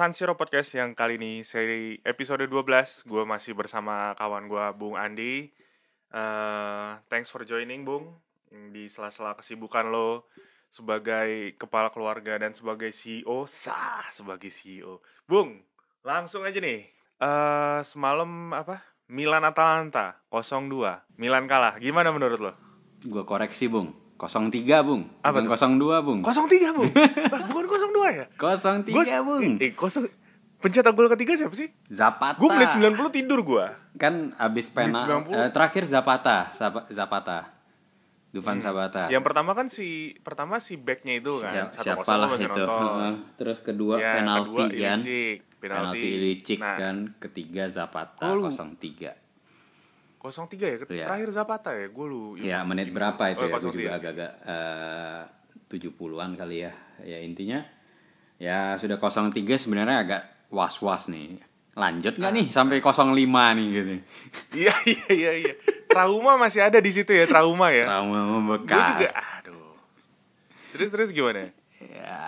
San Siro Podcast yang kali ini seri episode 12 Gue masih bersama kawan gue Bung Andi uh, Thanks for joining Bung Di sela-sela kesibukan lo Sebagai kepala keluarga dan sebagai CEO Sah sebagai CEO Bung, langsung aja nih uh, Semalam apa? Milan Atalanta 0-2 Milan kalah, gimana menurut lo? Gue koreksi Bung 03 Bung. Apa Bukan 02 Bung. 03 Bung. Bukan 02 ya? 03 Gua, Bung. Eh, kosong pencetak gol ketiga siapa sih? Zapata. Gue menit 90 tidur gua. Kan abis 90. eh, terakhir Zapata, Zap- Zapata. Dufan Hmm. Zapata. Yang pertama kan si pertama si backnya itu kan. Siapa, 1-0 siapa lah itu. nonton. Terus kedua Ya, penalti kedua kan. Ilicic, penalti. Penalti Ilicic Nah, kan. Ketiga Zapata Gua lu- 03. 03 ya, Iya. terakhir Zapata ya, gue lu. Ya menit berapa itu Oh, ya? Gue 03. juga agak-agak eh, 70-an kali ya. Ya intinya ya sudah 03 sebenarnya agak was-was nih. Lanjut nggak nih sampai 05 nih gitu. Iya iya iya iya. Trauma masih ada di situ ya, trauma ya. Trauma Gue membekas. juga aduh. Terus terus gimana? Ya,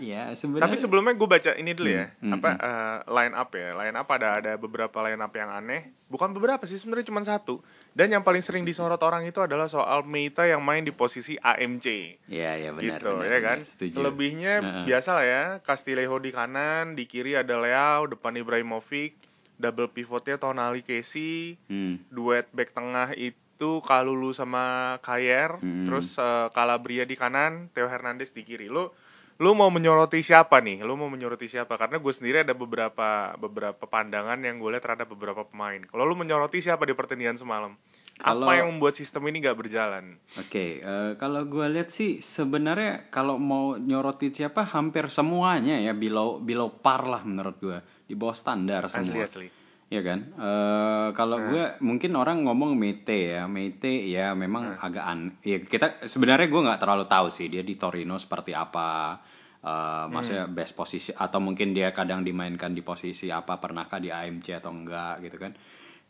ya sebenarnya. Tapi sebelumnya gue baca ini dulu ya, Hmm, apa hmm. eh, line up ya, line up ada ada beberapa line up yang aneh, bukan beberapa sih sebenarnya cuma satu. Dan yang paling sering disorot orang itu adalah soal Meita yang main di posisi AMC. Ya, ya benar. gitu benar, ya kan. benar, setuju. Selebihnya Heeh. biasa lah ya, Castillejo di kanan, di kiri ada Leao, depan Ibrahimovic, double pivotnya Tonali Casey, Hmm. duet back tengah itu Kalulu sama Kayer, Hmm. terus eh, Calabria di kanan, Theo Hernandez di kiri. Lu lu mau menyoroti siapa nih? Lu mau menyoroti siapa? Karena gue sendiri ada beberapa beberapa pandangan yang gue lihat terhadap beberapa pemain. Kalau lu menyoroti siapa di pertandingan semalam? Kalau- Apa yang membuat sistem ini gak berjalan? Oke, eh, kalau gue lihat sih sebenarnya kalau mau nyorotin siapa hampir semuanya ya below below par lah menurut gue di bawah standar Asli semua. asli. Ya kan. Eh, kalau Nah. gue mungkin orang ngomong Mete ya, Mete ya memang Nah. agak an. Ya kita sebenarnya gue nggak terlalu tahu sih dia di Torino seperti apa. Eh, maksudnya Hmm. best posisi atau mungkin dia kadang dimainkan di posisi apa pernahkah di AMC atau enggak gitu kan.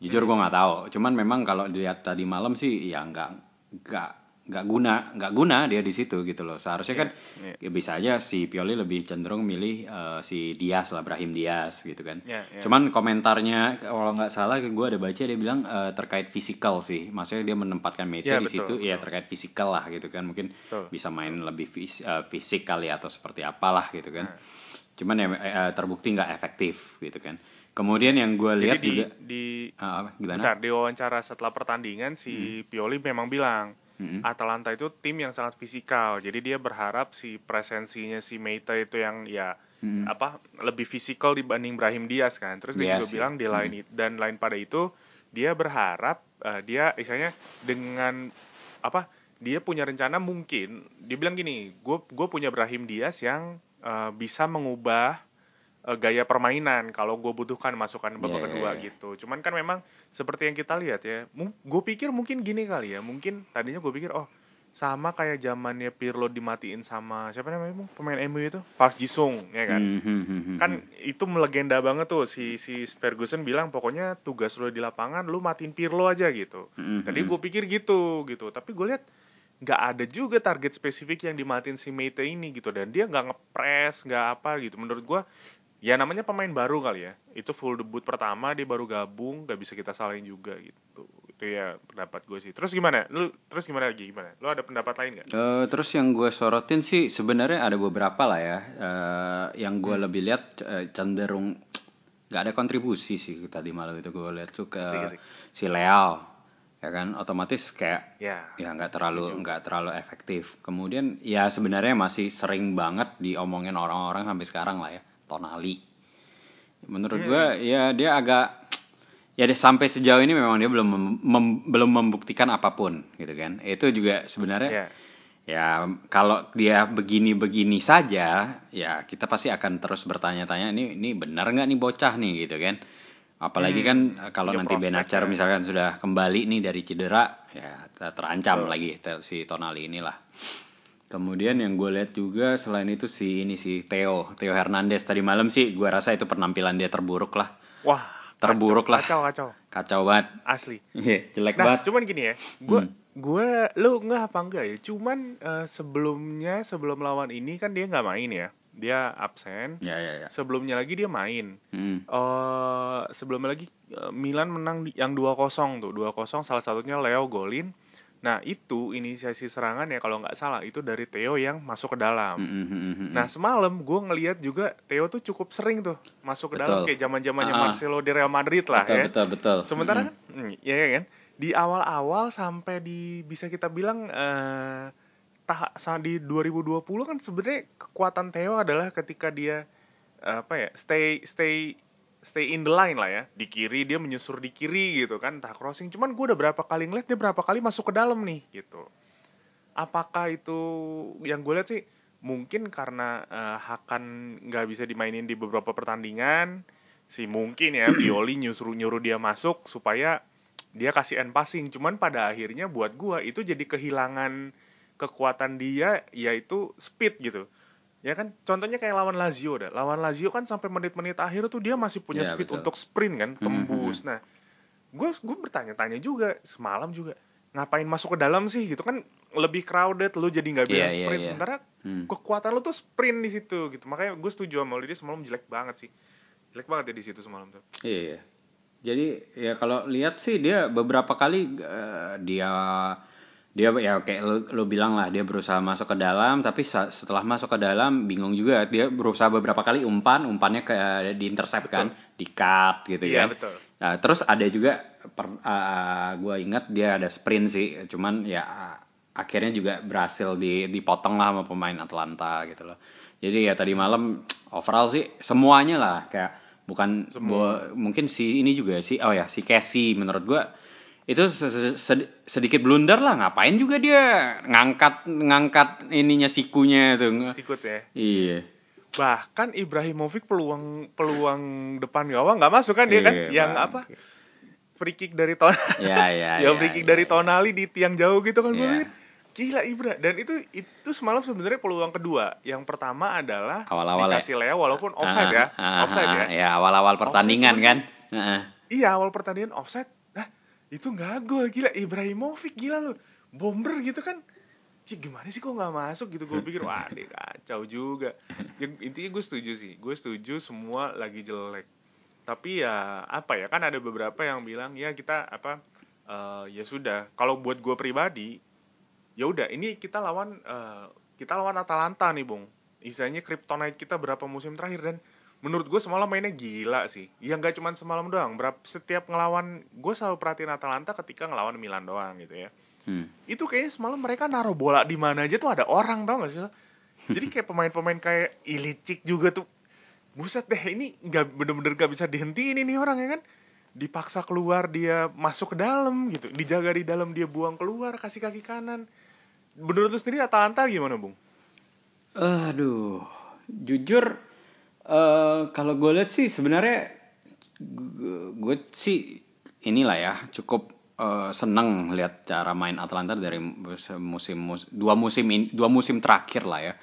Jujur Hmm. gue nggak tahu. Cuman memang kalau dilihat tadi malam sih ya nggak nggak nggak guna nggak guna dia di situ gitu loh. Seharusnya kan Iya. ya bisa aja si Pioli lebih cenderung milih eh, si Diaz lah Brahim Diaz gitu kan. Ya, ya. Cuman komentarnya kalau nggak salah gue ada baca dia bilang eh, terkait fisikal sih. Maksudnya dia menempatkan Mete Ya, di betul, situ ya betul. terkait fisikal lah gitu kan. Mungkin Betul. bisa main lebih fis- eh, fisik kali atau seperti apalah gitu kan. Nah. Cuman ya eh, terbukti nggak efektif gitu kan. Kemudian yang gue lihat di, juga di apa? gimana? bentar, di wawancara setelah pertandingan si Pioli memang bilang Mm-mm. Atalanta itu tim yang sangat fisikal. Jadi dia berharap si presensinya si Meita itu yang ya Mm-mm. apa lebih fisikal dibanding Brahim Diaz kan. Terus dia Diaz, juga ya. bilang di lain it- dan lain pada itu dia berharap eh, dia misalnya dengan apa dia punya rencana mungkin dia bilang gini, gue gue punya Brahim Diaz yang eh, bisa mengubah eh, gaya permainan kalau gue butuhkan masukan babak Yeah. kedua gitu. Cuman kan memang seperti yang kita lihat ya, gue pikir mungkin gini kali ya, mungkin tadinya gue pikir oh sama kayak zamannya Pirlo dimatiin sama siapa namanya pemain MU itu? Park Jisung ya kan? Hmm, hmm, hmm, kan itu melegenda banget tuh si si Ferguson bilang pokoknya tugas lo di lapangan lu matiin Pirlo aja gitu. Hmm, tadi gue pikir gitu gitu. Tapi gue lihat nggak ada juga target spesifik yang dimatiin si Meite ini gitu. Dan dia nggak ngepres nggak apa gitu. Menurut gue ya namanya pemain baru kali ya. Itu full debut pertama dia baru gabung nggak bisa kita salahin juga gitu. Itu ya pendapat gue sih. Terus gimana? Lu terus gimana lagi? Gimana? Lu ada pendapat lain nggak? Eh, terus yang gue sorotin sih sebenarnya ada beberapa lah ya. Eh, yang gue Hmm. lebih lihat eh, cenderung nggak ada kontribusi sih tadi malam itu gue lihat tuh ke Asik, asik. si Leao ya kan? Otomatis kayak ya ya nggak terlalu nggak terlalu efektif. Kemudian ya sebenarnya masih sering banget diomongin orang-orang sampai sekarang lah ya Tonali. Menurut Hmm. gue ya dia agak ya deh sampai sejauh ini memang dia belum mem- mem- belum membuktikan apa pun gitu kan. Itu juga sebenarnya ya Ya, kalau dia begini-begini saja, ya kita pasti akan terus bertanya-tanya, ini ini benar nggak nih bocah nih gitu kan? Apalagi Hmm, kan kalau nanti Benacer ya. misalkan sudah kembali nih dari cedera, ya ter- terancam Betul. lagi si Tonali inilah. Kemudian yang gue lihat juga selain itu si ini si Theo, Theo Hernandez tadi malam sih, gue rasa itu penampilan dia terburuk lah, wah Terburuk kacau, lah. kacau kacau kacau banget, asli Iya, jelek Nah, banget. cuman gini ya, gue Hmm. gue lu nggak apa enggak ya? Cuman eh, sebelumnya sebelum lawan ini kan dia nggak main ya. dia absen. Ya ya ya. Sebelumnya lagi dia main. Hmm. eh sebelumnya lagi eh, Milan menang yang 2-0 tuh. 2-0 salah satunya Leo golin. Nah, itu inisiasi serangan ya kalau nggak salah itu dari Theo yang masuk ke dalam. Hmm, hmm. Nah semalam gue ngelihat juga Theo tuh cukup sering tuh masuk ke dalam Betul. kayak zaman zamannya Ah. Marcelo di Real Madrid lah betul, ya. betul betul. Sementara Hmm. kan, hmm, ya ya kan di awal-awal sampai di bisa kita bilang eh tah sa- di 2020 kan sebenarnya kekuatan Theo adalah ketika dia eh, apa ya stay stay stay in the line lah ya. Di kiri dia menyusur di kiri gitu kan entah crossing. Cuman gue udah berapa kali ngeliat dia berapa kali masuk ke dalam nih gitu. Apakah itu yang gue lihat sih mungkin karena eh, Hakan nggak bisa dimainin di beberapa pertandingan si mungkin ya Pioli nyuruh nyuruh dia masuk supaya dia kasih end passing. Cuman pada akhirnya buat gua itu jadi kehilangan kekuatan dia yaitu speed gitu ya kan? Contohnya kayak lawan Lazio dah lawan Lazio kan sampai menit-menit akhir tuh dia masih punya Ya, speed betul. untuk sprint kan Hmm, tembus. Nah gue gue bertanya-tanya juga semalam juga ngapain masuk ke dalam sih gitu kan? Lebih crowded lu jadi nggak bisa Iya, iya, sprint. iya. sementara Hmm. kekuatan lu tuh sprint di situ gitu. Makanya gue setuju sama Lidi semalam jelek banget sih. Jelek banget ya di situ semalam tuh. Iya, iya. Jadi ya kalau lihat sih dia beberapa kali eh, dia dia ya kayak lu, lu bilang lah dia berusaha masuk ke dalam tapi setelah masuk ke dalam bingung juga dia berusaha beberapa kali umpan umpannya ke di intercept kan di cut gitu iya kan. betul Nah, terus ada juga per, gue ingat dia ada sprint sih, cuman ya akhirnya juga berhasil di, dipotong lah sama pemain Atlanta gitu loh. Jadi ya tadi malam overall sih semuanya lah kayak bukan Semua. mungkin si ini juga sih oh ya si Casey menurut gue itu se- se- sedi- sedikit blunder lah ngapain juga dia ngangkat ngangkat ininya sikunya tuh sikut ya. Iya. Bahkan Ibrahimovic peluang peluang depan gawang nggak masuk kan dia kan? Iya, yang Bang. apa? Free kick dari ton ya ya yang ya, free kick ya, dari ya. Tonali di tiang jauh gitu kan pikir gila Ibra. Dan itu itu semalam sebenarnya peluang kedua. Yang pertama adalah Awal-awal ya? dikasih Leo walaupun offside ya. Ah, ah, offside ah, ya ya awal-awal pertandingan Offside kan? Heeh. iya awal pertandingan offside itu nggak gol gila. Ibrahimovic gila lu. Bomber gitu kan. Ya gimana sih kok nggak masuk gitu? Gue pikir wah ini kacau juga. Ya, intinya gue setuju sih. Gue setuju semua lagi jelek. Tapi ya apa ya? Kan ada beberapa yang bilang ya kita apa eh, ya sudah. Kalau buat gue pribadi ya udah ini kita lawan eh, kita lawan Atalanta nih bung. Istilahnya kryptonite kita berapa musim terakhir dan menurut gue semalam mainnya gila sih. Ya nggak cuma semalam doang. Berapa setiap ngelawan gue selalu perhatiin Atalanta ketika ngelawan Milan doang gitu ya. Hmm. itu kayaknya semalam mereka naruh bola di mana aja tuh ada orang tau gak sih jadi kayak pemain-pemain kayak Ilicic juga tuh buset deh ini nggak bener-bener gak bisa dihentiin ini orang ya kan? Dipaksa keluar dia masuk ke dalam gitu. Dijaga di dalam dia buang keluar kasih kaki kanan. Menurut lu sendiri Atalanta gimana bung? Aduh, jujur eh kalau gue lihat sih sebenarnya gue sih inilah ya cukup eh, seneng lihat cara main Atlanta dari musim, mus- dua musim ini, dua musim terakhir lah ya.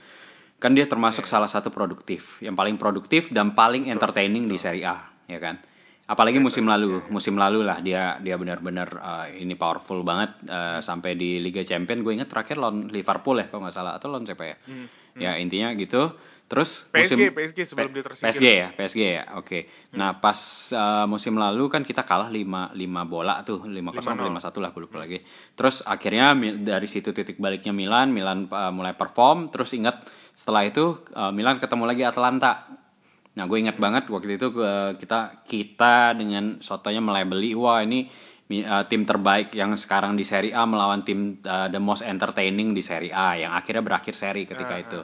Kan dia termasuk salah satu produktif, yang paling produktif dan paling entertaining di Serie A, ya kan. Apalagi musim lalu, musim lalu lah dia dia benar-benar eh, ini powerful banget eh, sampai di Liga Champion. Gue ingat terakhir lawan Liverpool ya kalau nggak salah atau lawan siapa ya? Ya intinya gitu. Terus PSG, musim PSG sebelum P- dia tersingkir. PSG ya, PSG ya. Oke. Nah, pas uh, musim lalu kan kita kalah 5 5 bola tuh, 5-0 5-0. 5-1 lah gue lupa lagi. Terus akhirnya dari situ titik baliknya Milan, Milan uh, mulai perform, terus ingat setelah itu uh, Milan ketemu lagi Atalanta. Nah, gue ingat banget waktu itu uh, kita kita dengan sotonya melabeli wah ini uh, tim terbaik yang sekarang di Serie A melawan tim uh, the most entertaining di Serie A yang akhirnya berakhir seri ketika Ah, itu.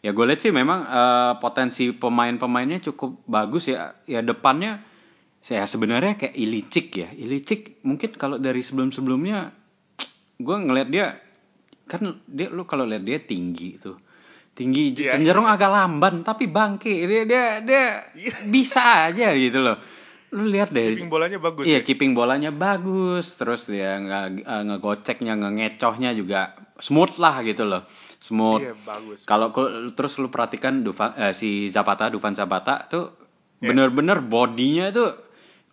Ya gue lihat sih memang eh, potensi pemain-pemainnya cukup bagus ya. Ya depannya saya sebenarnya kayak Ilicic ya. Ilicic mungkin kalau dari sebelum-sebelumnya gue ngelihat dia kan dia lu kalau lihat dia tinggi tuh. Tinggi Iya. cenderung agak lamban tapi bangke dia dia dia Iya. bisa aja gitu loh. Lu lihat deh. Keeping bolanya bagus Iya, ya? keeping bolanya bagus, terus dia nge- eh, ngegoceknya, ngecohnya juga smooth lah gitu loh. Smooth. Iya, bagus. Kalau terus lu perhatikan Dufan, eh, si Zapata, Dufan Zapata tuh Iya. bener-bener bodinya tuh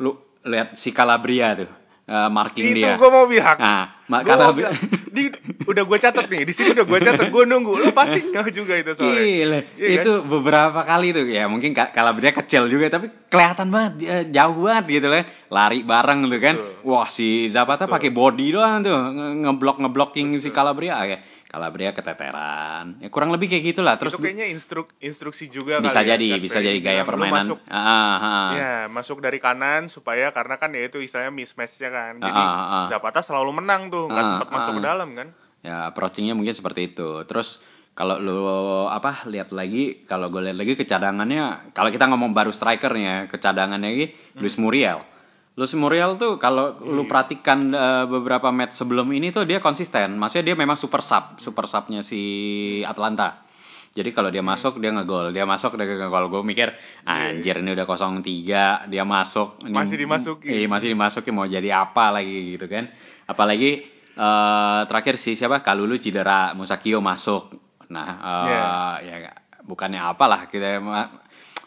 lu lihat si Calabria tuh. Eh, marking Itu dia. gue mau bilang. Nah, Gua kalau bilang. Di, udah gue catat nih, di sini udah gue catat, gue nunggu. Lo pasti nggak juga itu soalnya. Gile, Iya itu beberapa kali tuh ya mungkin Calabria kecil juga tapi kelihatan banget jauh banget gitu lah lari bareng tuh kan Betul. wah si Zapata pakai body doang tuh nge- ngeblok ngeblocking si Calabria ya Calabria keteteran ya kurang lebih kayak gitulah terus itu kayaknya instruk instruksi juga bisa kali ya, jadi Gasper. bisa jadi gaya lu permainan Masuk, Ah, ah, ah. Ya, masuk dari kanan supaya karena kan ya itu istilahnya mismatch-nya kan. Jadi Ah, ah, ah. Zapata selalu menang tuh, nggak Ah, sempat masuk ah. ke dalam kan. ya approachingnya mungkin seperti itu terus kalau lo apa lihat lagi kalau gue lihat lagi kecadangannya kalau kita ngomong baru strikernya kecadangannya lagi Hmm. Luis Muriel Luis Muriel tuh kalau lu Iya. perhatikan eh, beberapa match sebelum ini tuh dia konsisten. Maksudnya dia memang super sub super subnya si Atlanta. Jadi kalau dia masuk dia ngegol dia masuk dia ngegol gue mikir anjir ini udah 0-3 dia masuk. Ini, Masih dimasukin. iya masih dimasukin mau jadi apa lagi gitu kan. Apalagi eh, terakhir si siapa? Kalulu cedera Musakio masuk. Nah eh, ya bukannya apalah kita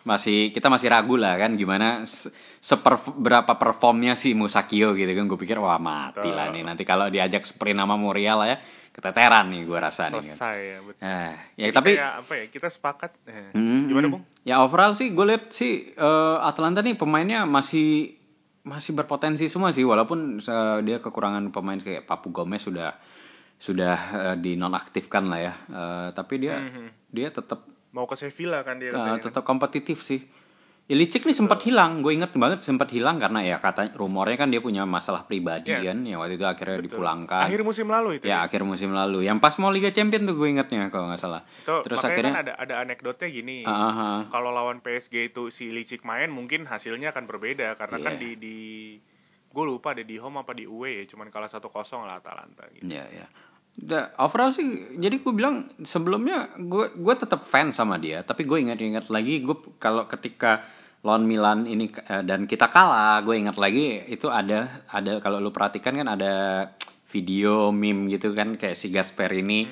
masih kita masih ragu lah kan gimana se- seper berapa performnya si Musakio gitu kan gue pikir wah mati lah nih nanti kalau diajak sprint sama Muriel ya keteteran nih gue rasa nih kan. Selesai ya. betul. Nah, ya Jadi tapi kayak apa ya? Kita sepakat. eh, Hmm, Gimana, hmm. Bung? Ya overall sih gue lihat sih eh, Atlanta nih pemainnya masih masih berpotensi semua sih walaupun eh, dia kekurangan pemain kayak Papu Gomez sudah sudah eh, dinonaktifkan lah ya. Eh, tapi dia Mhm. dia tetap Mau ke Sevilla kan dia eh, katanya. tetap kompetitif sih. Ilicic nih sempat hilang, gue inget banget sempat hilang karena ya kata rumornya kan dia punya masalah pribadi Iya. kan, ya waktu itu akhirnya Betul. dipulangkan. Akhir musim lalu itu. ya akhir musim lalu, yang pas mau Liga Champion tuh gue ingetnya kalau nggak salah. Itu, Terus akhirnya kan ada ada anekdotnya gini. Ah, ah, ah. Kalau lawan PSG itu si Licik main mungkin hasilnya akan berbeda karena kan Iya. di di gue lupa deh di home apa di away ya, cuman kalah 1-0 lah Atalanta gitu. Ya ya. Da, overall sih, jadi gue bilang sebelumnya gue gue tetap fan sama dia, tapi gue ingat-ingat lagi gue kalau ketika lawan Milan ini eh, dan kita kalah, gue ingat lagi itu ada ada kalau lu perhatikan kan ada video meme gitu kan kayak si Gasper ini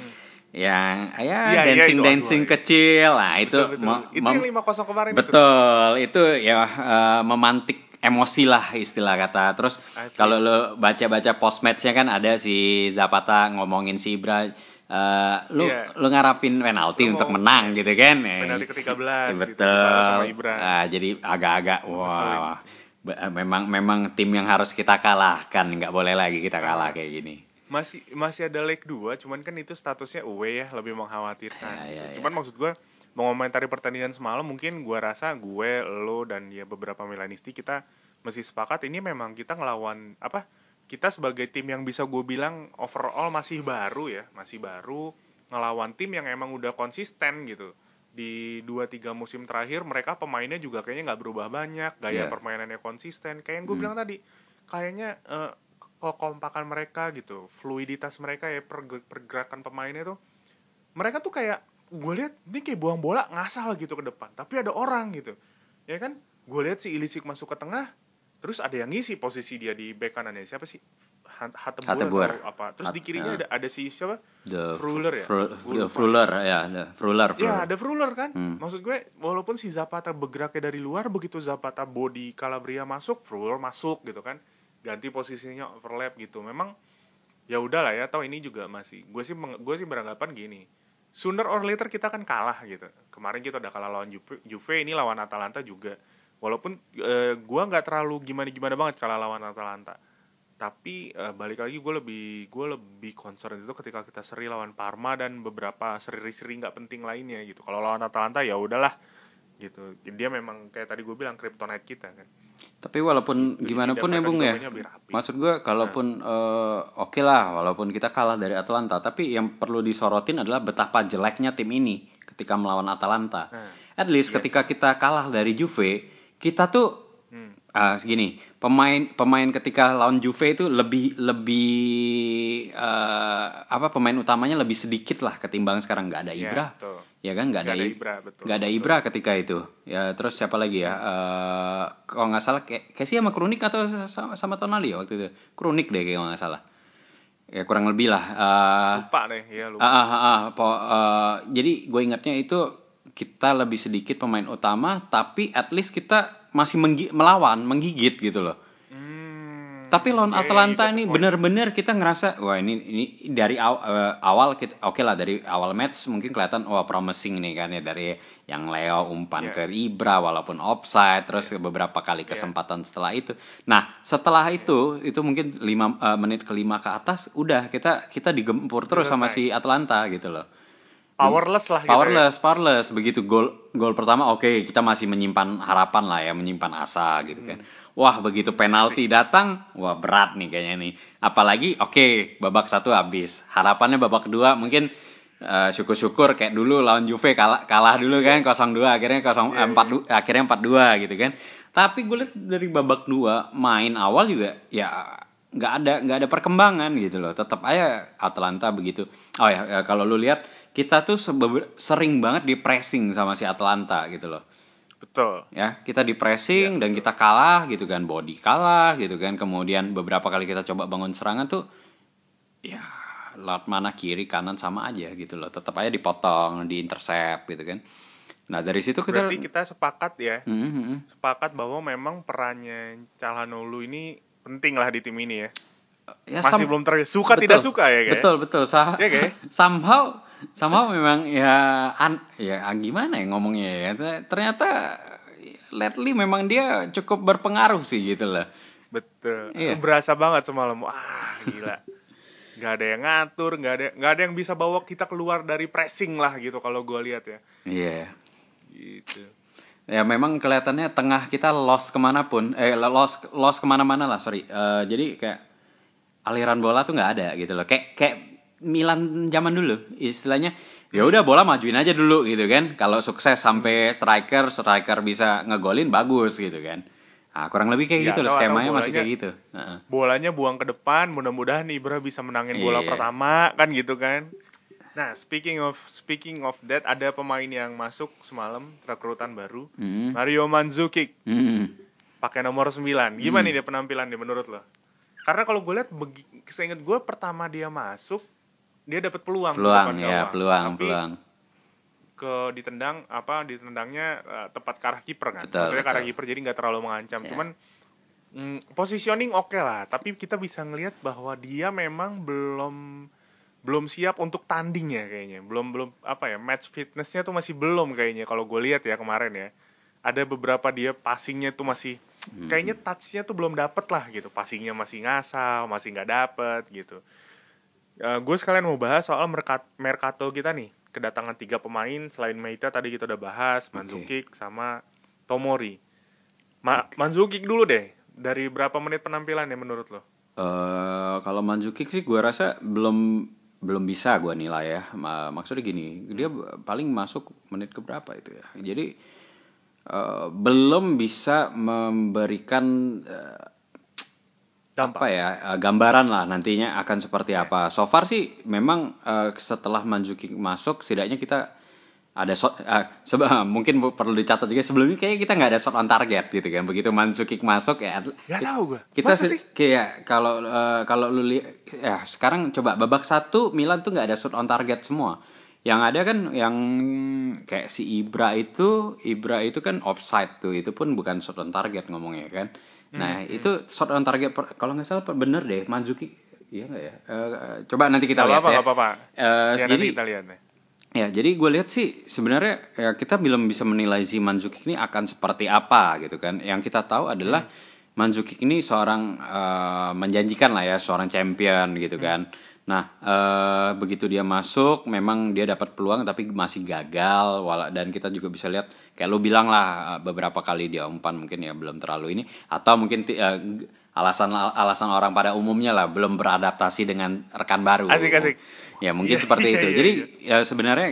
yang ya Hmm. Iya, iya, dancing itu, dancing aduh, kecil, nah itu Betul, betul. itu yang 5-0 kemarin itu. Betul, itu ya eh, memantik emosi lah istilah kata. Terus kalau lo baca-baca post matchnya kan ada si Zapata ngomongin si Ibra, eh, lu Iya. lu ngarapin penalti Lu untuk menang gitu kan? Eh, Penalti ke-13 gitu, betul. dibalas sama Ibra. Ah, jadi agak-agak wah. be- memang memang tim yang harus kita kalahkan, nggak boleh lagi kita kalah kayak gini. masih masih ada leg 2 cuman kan itu statusnya away ya lebih mengkhawatirkan Ya, ya, cuman maksud gue mengomentari pertandingan semalam mungkin gue rasa gue lo dan ya beberapa Milanisti kita masih sepakat ini memang kita ngelawan apa kita sebagai tim yang bisa gue bilang overall masih baru ya masih baru ngelawan tim yang emang udah konsisten gitu di 2-3 musim terakhir mereka pemainnya juga kayaknya nggak berubah banyak gaya Iya. permainannya konsisten kayak yang gue Hmm. bilang tadi kayaknya eh, kekompakan mereka gitu fluiditas mereka ya perge- pergerakan pemainnya tuh mereka tuh kayak gue lihat ini kayak buang bola ngasal gitu ke depan tapi ada orang gitu ya kan gue lihat si Ilicic masuk ke tengah terus ada yang ngisi posisi dia di bek kanannya siapa sih Hat- Hateboer Hateboer. atau apa terus di Hat- kirinya ya. ada ada si siapa The Fruler ya? Fru- the. Fruler ya, the Fruler. Ya ada Fruler kan. Hmm. Maksud gue walaupun si Zapata bergeraknya dari luar begitu Zapata body Calabria masuk, Fruler masuk gitu kan. Ganti posisinya overlap gitu. Memang ya udahlah ya tahu ini juga masih gue sih gue sih beranggapan gini. Sooner or later kita kan kalah gitu. Kemarin kita udah kalah lawan Juve, Juve ini lawan Atalanta juga. Walaupun eh, gue nggak terlalu gimana-gimana banget kalah lawan Atalanta. Tapi eh, balik lagi gue lebih gue lebih concern itu ketika kita seri lawan Parma dan beberapa seri-seri nggak penting lainnya gitu. Kalau lawan Atalanta ya udahlah gitu. Dia memang kayak tadi gue bilang kryptonite kita kan. Tapi walaupun Gitu, gimana jadi pun ya Bung ya. Maksud gue kalaupun eh, oke lah walaupun kita kalah dari Atalanta, tapi yang perlu disorotin adalah betapa jeleknya tim ini ketika melawan Atalanta. Nah, At least yes. ketika kita kalah dari Juve, kita tuh ah segini, pemain pemain ketika lawan Juve itu lebih lebih eh, apa pemain utamanya lebih sedikit lah ketimbang sekarang nggak ada ya, Ibra. betul. Ya kan nggak ada, ada Ibra, betul. nggak ada Betul. Ibra ketika itu. Ya terus siapa lagi ya? Eh kalau nggak salah kayak sama Krunik atau sama, sama Tonali ya waktu itu. Krunik deh kalau nggak salah. Ya kurang lebih lah. Eh, Lupa deh ya lupa. ah, ah, ah, po- eh, jadi gue ingatnya itu kita lebih sedikit pemain utama, tapi at least kita masih menggi- melawan, menggigit gitu loh. Hmm, Tapi lawan oke, Atalanta dapat ini poin. bener-bener kita ngerasa wah ini ini dari aw- eh, awal kita oke lah dari awal match mungkin kelihatan wah promising nih kan ya dari yang Leo umpan Iya. ke Ibra walaupun offside terus beberapa kali Iya. kesempatan setelah itu. Nah setelah itu itu mungkin lima eh, menit kelima ke atas udah kita kita digempur terus sama si Selesai. Atalanta gitu loh. Powerless lah gitu ya. Powerless, powerless. Begitu gol gol pertama, oke kita masih menyimpan harapan lah ya, menyimpan asa gitu kan. Hmm. Wah begitu penalti datang, wah berat nih kayaknya nih. Apalagi oke babak satu habis. Harapannya babak kedua mungkin eh, syukur-syukur kayak dulu lawan Juve kalah kalah dulu kan 0-2 akhirnya 0 Iya, eh, 4 akhirnya 4-2 gitu kan. Tapi gue lihat dari babak dua main awal juga ya nggak ada nggak ada perkembangan gitu loh. Tetap aja Atalanta begitu. Oh ya, ya, kalau lu lihat kita tuh sering banget di pressing sama si Atalanta gitu loh Betul. ya kita di pressing Iya, dan kita kalah gitu kan body kalah gitu kan kemudian beberapa kali kita coba bangun serangan tuh ya lewat mana kiri kanan sama aja gitu loh tetap aja dipotong di intercept gitu kan nah dari situ kita Berarti kita sepakat ya, hmm, hmm. sepakat bahwa memang perannya Calhanoglu ini penting lah di tim ini ya. ya Masih belum ter suka betul, tidak suka ya kayak. betul betul Sa- Kay? somehow somehow memang ya an ya gimana ya ngomongnya ya ternyata lately memang dia cukup berpengaruh sih gitu loh Betul. Iya. Berasa banget semalam. Wah, gila. Gak ada yang ngatur, gak ada gak ada yang bisa bawa kita keluar dari pressing lah gitu kalau gue lihat ya. iya Gitu. Ya memang kelihatannya tengah kita lost ke mana pun eh lost lost ke mana-mana lah sorry Eh, jadi kayak aliran bola tuh nggak ada gitu loh kayak kayak Milan zaman dulu istilahnya ya udah bola majuin aja dulu gitu kan kalau sukses sampai striker striker bisa ngegolin bagus gitu kan nah, kurang lebih kayak Ya, gitu loh skemanya masih bolanya- kayak gitu Heeh. Bolanya buang ke depan, mudah-mudahan Ibra bisa menangin bola Iya. pertama kan gitu kan. Nah, speaking of speaking of that, ada pemain yang masuk semalam rekrutan baru, Mm. Mario Mandzukic. Mm. pakai nomor 9. Gimana nih dia penampilan dia menurut lo? Karena kalau gue lihat, seingat gue pertama dia masuk, dia dapat peluang. peluang ya gawang. peluang Tapi peluang ke ditendang apa ditendangnya eh, tepat ke arah kiper kan. Betul, Maksudnya ke arah kiper jadi nggak terlalu mengancam. Ya. Cuman mm, positioning oke lah, tapi kita bisa ngelihat bahwa dia memang belum belum siap untuk tanding ya kayaknya. Belum belum apa ya match fitnessnya tuh masih belum kayaknya kalau gue lihat ya kemarin ya. Ada beberapa dia passingnya tuh masih Hmm. kayaknya touchnya tuh belum dapet lah gitu passingnya masih ngasal masih nggak dapet gitu gue sekalian mau bahas soal merkat mercato kita nih kedatangan tiga pemain selain Meita tadi kita udah bahas Oke. Mandzukic sama Tomori Ma Mandzukic dulu deh dari berapa menit penampilan ya menurut lo Eh, kalau Mandzukic sih gue rasa belum belum bisa gue nilai ya. Ma- Maksudnya gini, dia paling masuk menit ke berapa itu ya. Jadi eh, belum bisa memberikan eh, dampak apa ya eh, gambaran lah nantinya akan seperti apa. So far sih memang eh, setelah Mandzukic masuk, setidaknya kita ada shot eh, sebe- mungkin perlu dicatat juga sebelumnya kayak kita nggak ada shot on target gitu kan. Begitu Mandzukic masuk ya Gak tahu gue kita Masa sih? kayak kalau eh, kalau lu ya sekarang coba babak satu Milan tuh nggak ada shot on target semua. Yang ada kan yang kayak si Ibra itu Ibra itu kan offside tuh itu pun bukan shot on target ngomongnya kan. Nah Hmm, itu shot on target kalau nggak salah bener deh Manzuki iya nggak ya? Eh, coba nanti kita Gak lihat apa-apa, ya. gak apa-apa. Eh, Ya, jadi nanti kita lihat nih. Ya, jadi gue lihat sih sebenarnya ya kita belum bisa menilai si Mandzukic ini akan seperti apa gitu kan. Yang kita tahu adalah Mandzukic ini seorang eh, menjanjikan lah ya, seorang champion gitu kan. Nah, eh, begitu dia masuk, memang dia dapat peluang tapi masih gagal. wala- Dan kita juga bisa lihat, kayak lu bilang lah eh, beberapa kali dia umpan mungkin ya belum terlalu ini, atau mungkin g- alasan alasan orang pada umumnya lah belum beradaptasi dengan rekan baru. Asik, asik. Ya mungkin Iya, seperti iya, itu. iya, Jadi ya sebenarnya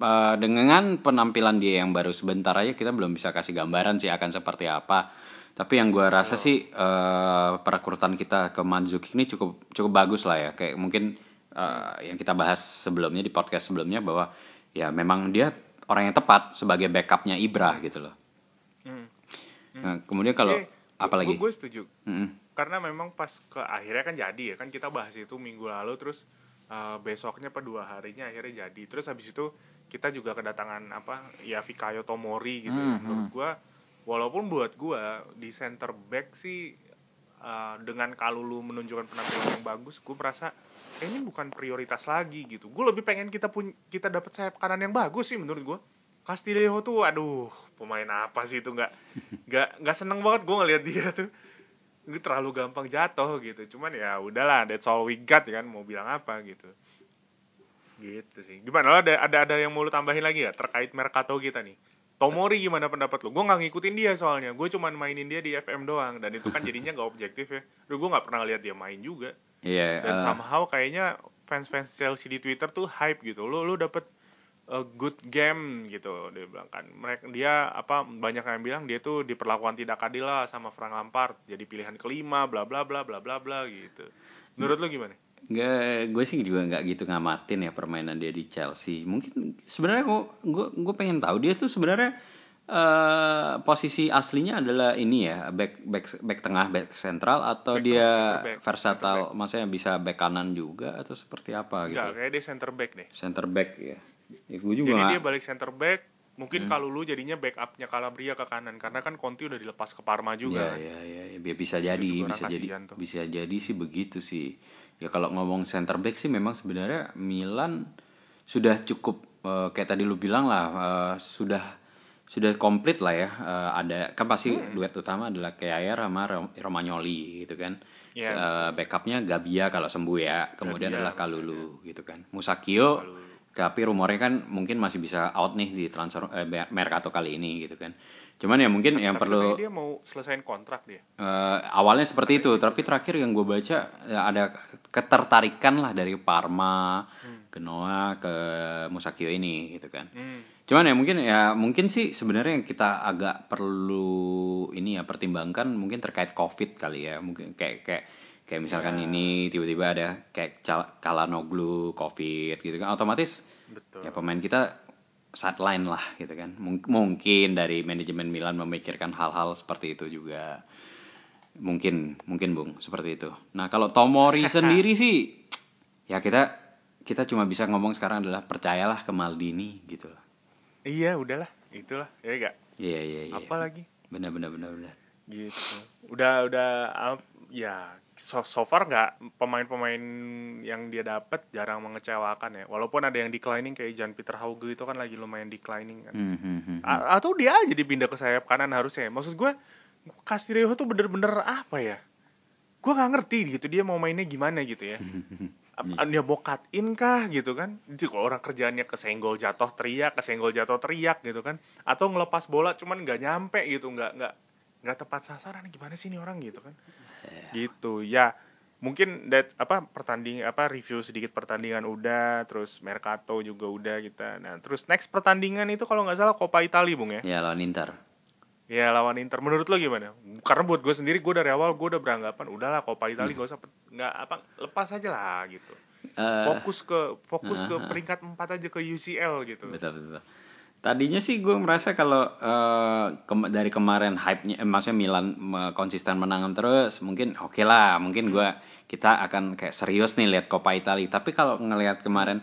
uh, dengan penampilan dia yang baru sebentar aja kita belum bisa kasih gambaran sih akan seperti apa. Tapi yang gua rasa sih uh, perekrutan kita ke Mandzukic ini cukup cukup bagus lah ya. Kayak mungkin uh, yang kita bahas sebelumnya di podcast sebelumnya bahwa ya memang dia orang yang tepat sebagai backupnya Ibra gitu loh. Hmm. Nah, kemudian kalau Oke, apa lagi? Gue setuju. Mm-mm. karena memang pas ke akhirnya kan jadi ya kan kita bahas itu minggu lalu terus uh, besoknya apa dua harinya akhirnya jadi. Terus habis itu kita juga kedatangan apa ya Fikayo Tomori gitu. Ya. Hmm, menurut gua walaupun buat gua di center back sih uh, dengan Kalulu menunjukkan penampilan yang bagus gue merasa eh, ini bukan prioritas lagi gitu. Gue lebih pengen kita pun kita dapat sayap kanan yang bagus sih menurut gue Castillo tuh aduh pemain apa sih itu? Nggak nggak nggak seneng banget gue ngeliat dia tuh ini terlalu gampang jatuh gitu cuman ya udahlah that's all we got kan mau bilang apa gitu gitu sih gimana lo ada ada ada yang mau lu tambahin lagi ya terkait Mercato kita nih Tomori gimana pendapat lu? Gue nggak ngikutin dia soalnya, gue cuman mainin dia di FM doang dan itu kan jadinya nggak objektif ya. Duh gue nggak pernah lihat dia main juga. Iya. Dan uh, somehow kayaknya fans-fans Chelsea di Twitter tuh hype gitu. Lu lu dapet a good game gitu dia bilang kan. Mereka dia apa banyak yang bilang dia tuh diperlakukan tidak adil lah sama Frank Lampard, jadi pilihan kelima bla bla bla bla bla bla gitu. Menurut lu gimana? Gak, gue sih juga nggak gitu ngamatin ya permainan dia di Chelsea. Mungkin sebenarnya gue gue gue pengen tahu dia tuh sebenarnya uh, posisi aslinya adalah ini ya back back back tengah back sentral atau Back dia back, versatile, back. maksudnya bisa back kanan juga atau seperti apa gitu? Enggak, kayak dia center back deh. Center back ya. Ya gue juga Jadi nggak- dia balik center back, mungkin Hmm. kalau lu jadinya backupnya Calabria ke kanan karena kan Conti udah dilepas ke Parma juga. Ya, kan. ya, ya, ya, bi- bisa jadi, bisa jadi, tuh. bisa jadi sih begitu sih. Ya kalau ngomong center back sih memang sebenarnya Milan sudah cukup eh, kayak tadi lu bilang lah eh, sudah sudah komplit lah ya. Eh, ada kan pasti Hmm. duet utama adalah Kjaer sama Rom- Romagnoli gitu kan. Iya, Eh, backupnya Gabia kalau sembuh ya. Kemudian Gabia, adalah Kalulu gitu kan. Musakio Kalulu. Tapi rumornya kan mungkin masih bisa out nih di transfer eh, Mercato kali ini gitu kan. Cuman ya mungkin yang Tapi perlu dia mau selesaiin kontrak dia. Eh, awalnya seperti itu, tapi terakhir yang gue baca ya ada ketertarikan lah dari Parma, Genoa ke Musakio ini gitu kan. Hmm. Cuman ya mungkin ya mungkin sih sebenarnya yang kita agak perlu ini ya pertimbangkan mungkin terkait Covid kali ya. Mungkin kayak kayak kayak misalkan ini tiba-tiba ada kayak Kalanoglu Covid gitu kan otomatis Betul. ya pemain kita sideline lah gitu kan Mung- mungkin dari manajemen Milan memikirkan hal-hal seperti itu juga mungkin mungkin bung seperti itu nah kalau Tomori sendiri sih ya kita kita cuma bisa ngomong sekarang adalah percayalah ke Maldini gitu loh Iya, udahlah, itulah. Ya enggak. iya iya iya Apa lagi? benar benar benar benar Gitu. Udah udah ya so, so far nggak pemain-pemain yang dia dapat jarang mengecewakan ya. Walaupun ada yang declining kayak Jan Peter Hauge itu kan lagi lumayan declining kan. Hmm, hmm, hmm. A- atau dia aja dipindah ke sayap kanan harusnya. Maksud gue Castillo tuh bener-bener apa ya? Gue nggak ngerti gitu dia mau mainnya gimana gitu ya. Apa, dia mau cut in kah gitu kan? Itu kok orang kerjaannya kesenggol jatuh teriak, kesenggol jatuh teriak gitu kan? Atau ngelepas bola cuman nggak nyampe gitu, nggak nggak nggak tepat sasaran gimana sih ini orang gitu kan? Gitu ya. Mungkin that apa pertanding apa review sedikit pertandingan udah, terus Mercato juga udah kita. Nah, terus next pertandingan itu kalau nggak salah Coppa Italia, Bung ya. ya lawan Inter Ya lawan Inter. Menurut lo gimana? Karena buat gue sendiri gue dari awal gue udah beranggapan udahlah Coppa Italia gak usah nggak apa lepas aja lah gitu. Eh, Fokus ke fokus ke ah, ah. peringkat 4 aja ke UCL gitu. betul betul tadinya sih gue merasa kalau eh, kem- dari kemarin hype-nya eh, maksudnya Milan me- konsisten menang terus mungkin oke lah mungkin gue kita akan kayak serius nih lihat Coppa Italia. Tapi kalau ngelihat kemarin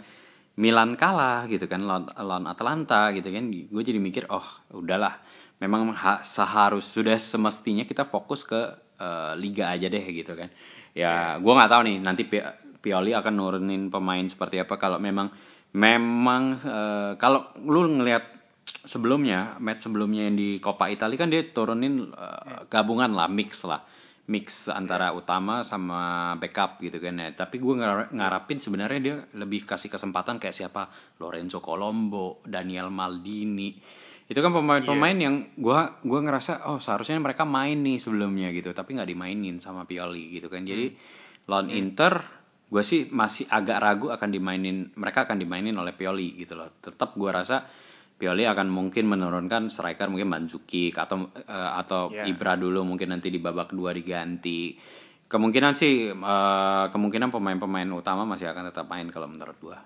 Milan kalah gitu kan lawan, lawan Atalanta gitu kan gue jadi mikir oh udahlah. Memang ha- seharus sudah semestinya kita fokus ke eh, liga aja deh gitu kan. Ya gue nggak tahu nih nanti Pi- Pioli akan nurunin pemain seperti apa kalau memang memang eh, kalau lu ngelihat sebelumnya match sebelumnya yang di Coppa Italia kan dia turunin eh, gabungan lah mix lah. Mix antara utama sama backup gitu kan ya. Tapi gue ngarapin sebenarnya dia lebih kasih kesempatan kayak siapa? Lorenzo Colombo Daniel Maldini. Itu kan pemain-pemain yang gua gua ngerasa oh seharusnya mereka main nih sebelumnya gitu. Tapi nggak dimainin sama Pioli gitu kan. Jadi lawan Inter gue sih masih agak ragu akan dimainin mereka akan dimainin oleh Pioli gitu loh tetap gua rasa Pioli akan mungkin menurunkan striker mungkin Mandzukic atau eh, atau Ya. Ibra dulu mungkin nanti di babak kedua diganti kemungkinan sih eh, kemungkinan pemain-pemain utama masih akan tetap main kalau menurut gua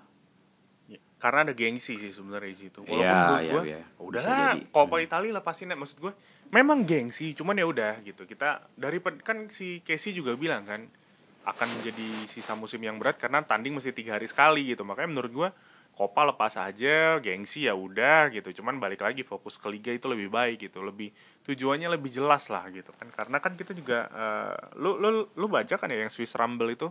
Ya, Karena ada gengsi sih sebenarnya di situ. Walaupun Iya, menurut iya, gue, iya. Bisa udahlah jadi. Coppa Hmm. Italia lepasin maksud gue. Memang gengsi, cuman ya udah gitu. Kita dari kan si Casey juga bilang kan akan menjadi sisa musim yang berat karena tanding mesti tiga hari sekali gitu. Makanya menurut gue Copa lepas aja, gengsi ya udah gitu. Cuman balik lagi fokus ke liga itu lebih baik gitu, lebih tujuannya lebih jelas lah gitu kan. Karena kan kita juga uh, lu lu lu baca kan ya yang Swiss Rumble itu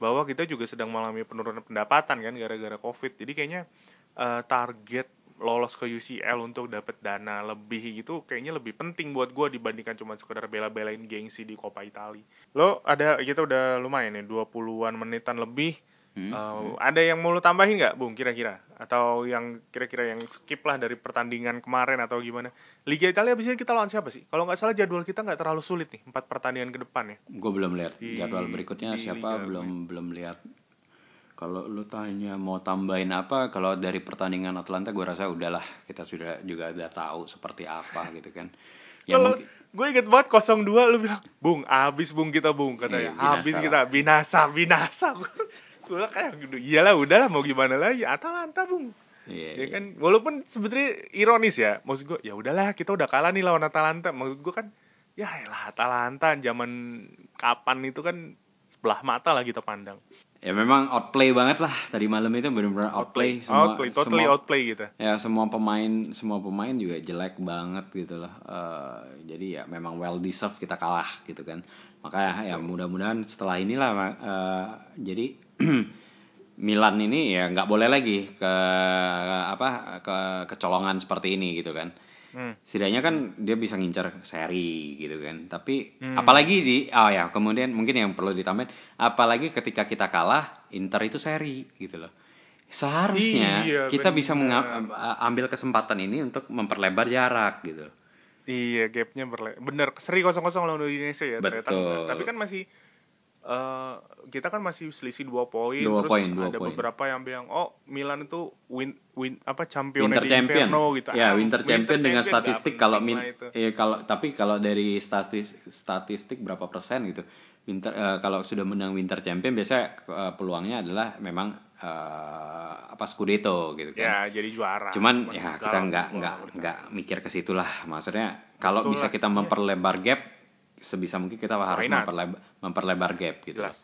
bahwa kita juga sedang mengalami penurunan pendapatan kan gara-gara Covid. Jadi kayaknya uh, target lolos ke UCL untuk dapat dana lebih gitu kayaknya lebih penting buat gue dibandingkan cuma sekedar bela-belain gengsi di Coppa Italia. Lo ada kita udah lumayan nih 20-an menitan lebih Hmm. Uh, ada yang mau lu tambahin nggak, Bung, kira-kira? Atau yang kira-kira yang skip lah dari pertandingan kemarin atau gimana? Liga Italia biasanya kita lawan siapa sih? Kalau nggak salah jadwal kita nggak terlalu sulit nih, empat pertandingan ke depan ya. Gue belum lihat jadwal berikutnya siapa, Liga, belum ya. belum lihat. Kalau lu tanya mau tambahin apa, kalau dari pertandingan Atlanta gue rasa udahlah kita sudah juga udah tahu seperti apa gitu kan. Ya kalau gue inget banget 02 lu bilang, "Bung, abis Bung kita Bung," katanya. Iya, habis kita binasa, binasa. gue kayak gitu iyalah udahlah mau gimana lagi Atalanta bung Iya, ya iya. kan walaupun sebetulnya ironis ya maksud gue ya udahlah kita udah kalah nih lawan Atalanta maksud gue kan ya lah Atalanta zaman kapan itu kan sebelah mata lah kita pandang ya memang outplay banget lah. Tadi malam itu benar-benar outplay, outplay semua outplay totally semua, outplay gitu. Ya semua pemain semua pemain juga jelek banget gitu loh. Uh, jadi ya memang well deserved kita kalah gitu kan. Makanya ya mudah-mudahan setelah inilah uh, jadi Milan ini ya nggak boleh lagi ke apa ke kecolongan seperti ini gitu kan. Setidaknya kan dia bisa ngincar seri gitu kan. Tapi hmm. apalagi di oh ya kemudian mungkin yang perlu ditambahin apalagi ketika kita kalah Inter itu seri gitu loh. Seharusnya iya, kita bener. bisa mengambil kesempatan ini untuk memperlebar jarak gitu. Iya, gapnya berle bener seri kosong kosong lawan Indonesia ya Betul. ternyata. Tapi kan masih uh, kita kan masih selisih dua poin terus point, dua ada point. beberapa yang bilang oh Milan itu win win apa champion winter champion Inferno, gitu ya ah, winter, champion dengan statistik kalau min eh, kalau tapi kalau dari statistik statistik berapa persen gitu winter uh, kalau sudah menang winter champion biasanya uh, peluangnya adalah memang uh, apa Scudetto gitu kan. Ya, jadi juara. Cuman, Cuman ya kita nggak nggak nggak mikir ke situlah. Maksudnya kalau bisa kita memperlebar gap sebisa mungkin kita harus memperlebar, memperlebar gap gitu. Jelas.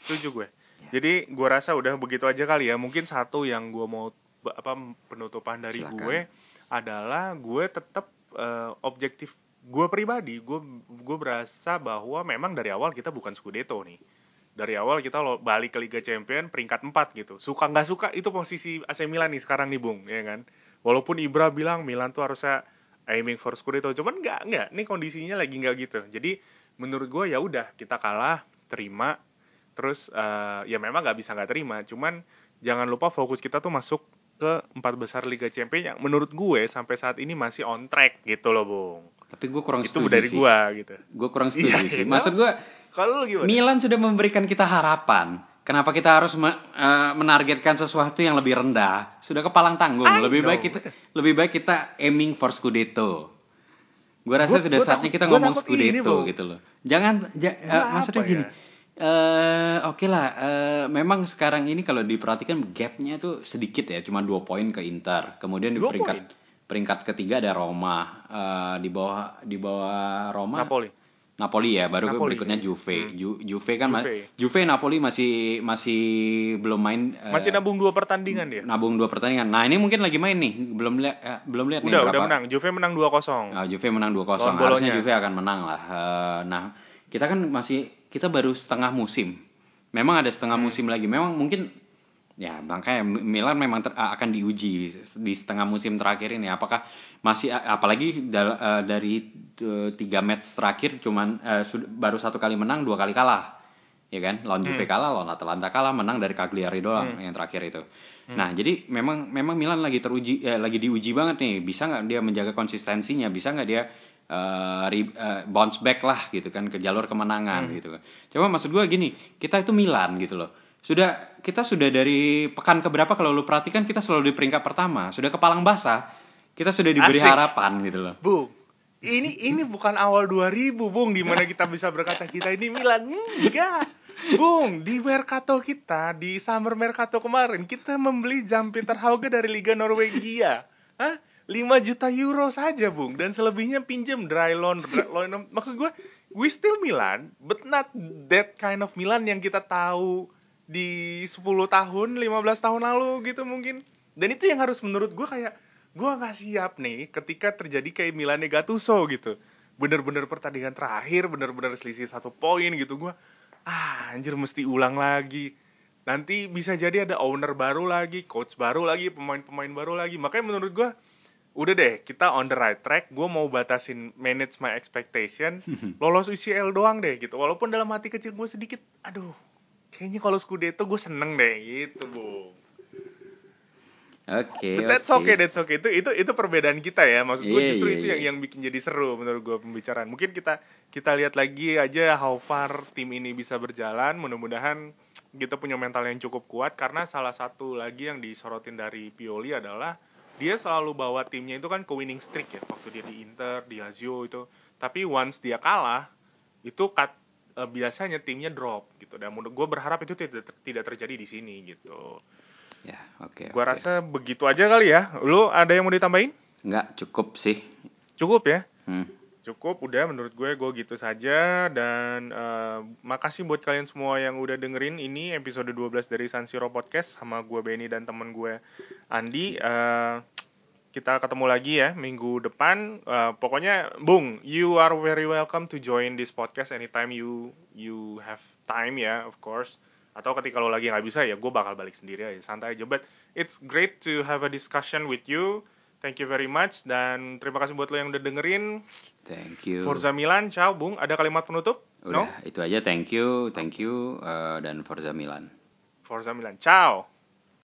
Setuju gue. Ya. Jadi gue rasa udah begitu aja kali ya. Mungkin satu yang gue mau apa penutupan dari Silakan. gue adalah gue tetap uh, objektif gue pribadi gue gue berasa bahwa memang dari awal kita bukan Scudetto nih dari awal kita lo balik ke Liga Champion peringkat 4 gitu suka nggak suka itu posisi AC Milan nih sekarang nih bung ya kan walaupun Ibra bilang Milan tuh harusnya aiming for Scudetto. Cuman nggak nggak. Nih kondisinya lagi nggak gitu. Jadi menurut gue ya udah kita kalah terima. Terus uh, ya memang nggak bisa nggak terima. Cuman jangan lupa fokus kita tuh masuk ke empat besar Liga Champions yang menurut gue sampai saat ini masih on track gitu loh bung. Tapi gue kurang itu setuju dari gue gitu. Gue kurang setuju iya, sih maksud gue kalau gimana? Milan sudah memberikan kita harapan Kenapa kita harus me, uh, menargetkan sesuatu yang lebih rendah? Sudah kepalang tanggung. I lebih know. baik kita lebih baik kita aiming for Scudetto. Gue rasa gua, sudah gua saatnya takut, kita ngomong Scudetto ini, gitu loh. Jangan ja, uh, maksudnya gini. Ya? Uh, Oke okay lah, uh, memang sekarang ini kalau diperhatikan gapnya tuh sedikit ya, cuma dua poin ke Inter. Kemudian di peringkat point. peringkat ketiga ada Roma, uh, di bawah di bawah Roma. Napoli. Napoli ya, baru Napoli. berikutnya Juve. Hmm. Ju, Juve kan Juve. Juve Napoli masih masih belum main uh, Masih nabung dua pertandingan dia. Nabung dua pertandingan. Nah, ini mungkin lagi main nih. Belum lihat uh, belum lihat nih Udah, udah menang. Juve menang 2-0. Nah, Juve menang 2-0. Harusnya Juve akan menang lah. Uh, nah, kita kan masih kita baru setengah musim. Memang ada setengah hmm. musim lagi. Memang mungkin ya makanya Milan memang ter, akan diuji di setengah musim terakhir ini apakah masih apalagi da, uh, dari uh, tiga match terakhir cuman uh, baru satu kali menang dua kali kalah ya kan lawan Juve hmm. kalah lawan Atalanta kalah menang dari Cagliari doang hmm. yang terakhir itu hmm. nah jadi memang memang Milan lagi teruji eh, lagi diuji banget nih bisa nggak dia menjaga konsistensinya bisa nggak dia uh, re, uh, bounce back lah gitu kan ke jalur kemenangan hmm. gitu kan coba maksud gue gini kita itu Milan gitu loh sudah kita sudah dari pekan keberapa kalau lu perhatikan kita selalu di peringkat pertama sudah kepalang basah kita sudah diberi Asik. harapan gitu loh bu ini ini bukan awal 2000 bung di mana kita bisa berkata kita ini Milan enggak Bung, di Mercato kita, di Summer Mercato kemarin, kita membeli Peter Hauge dari Liga Norwegia. Hah? 5 juta euro saja, Bung. Dan selebihnya pinjam dry loan. Dry loan. Maksud gue, we still Milan, but not that kind of Milan yang kita tahu di 10 tahun 15 tahun lalu gitu mungkin. Dan itu yang harus menurut gue kayak gue nggak siap nih ketika terjadi kayak Milan Gattuso gitu. Bener-bener pertandingan terakhir bener-bener selisih satu poin gitu gue ah anjir mesti ulang lagi. Nanti bisa jadi ada owner baru lagi coach baru lagi pemain-pemain baru lagi. Makanya menurut gue udah deh kita on the right track. Gue mau batasin manage my expectation. Lolos UCL doang deh gitu. Walaupun dalam hati kecil gue sedikit aduh kayaknya kalau Scudetto gue seneng deh gitu bu Oke. But that's okay, that's okay. Itu itu itu perbedaan kita ya. Maksud gue Iya, justru iya, itu iya. yang yang bikin jadi seru menurut gue pembicaraan. Mungkin kita kita lihat lagi aja how far tim ini bisa berjalan. Mudah-mudahan kita punya mental yang cukup kuat karena salah satu lagi yang disorotin dari Pioli adalah dia selalu bawa timnya itu kan ke winning streak ya waktu dia di Inter, di Lazio itu. Tapi once dia kalah itu kat, eh, biasanya timnya drop gitu. Dan menurut gue berharap itu tidak tidak terjadi di sini gitu. Ya, oke. Gua oke. rasa begitu aja kali ya. Lu ada yang mau ditambahin? nggak cukup sih. Cukup ya? Hmm. Cukup, udah menurut gue gue gitu saja dan eh, makasih buat kalian semua yang udah dengerin ini episode 12 dari San Siro Podcast sama gue Benny dan temen gue Andi. Eh, kita ketemu lagi ya minggu depan. Eh, pokoknya, Bung, you are very welcome to join this podcast anytime you you have time ya, of course. Atau ketika lo lagi nggak bisa ya, gue bakal balik sendiri aja, santai aja. But it's great to have a discussion with you. Thank you very much dan terima kasih buat lo yang udah dengerin. Thank you. Forza Milan, ciao Bung. Ada kalimat penutup? Udah, itu aja. Thank you, thank you, eh, dan Forza Milan. Forza Milan, ciao.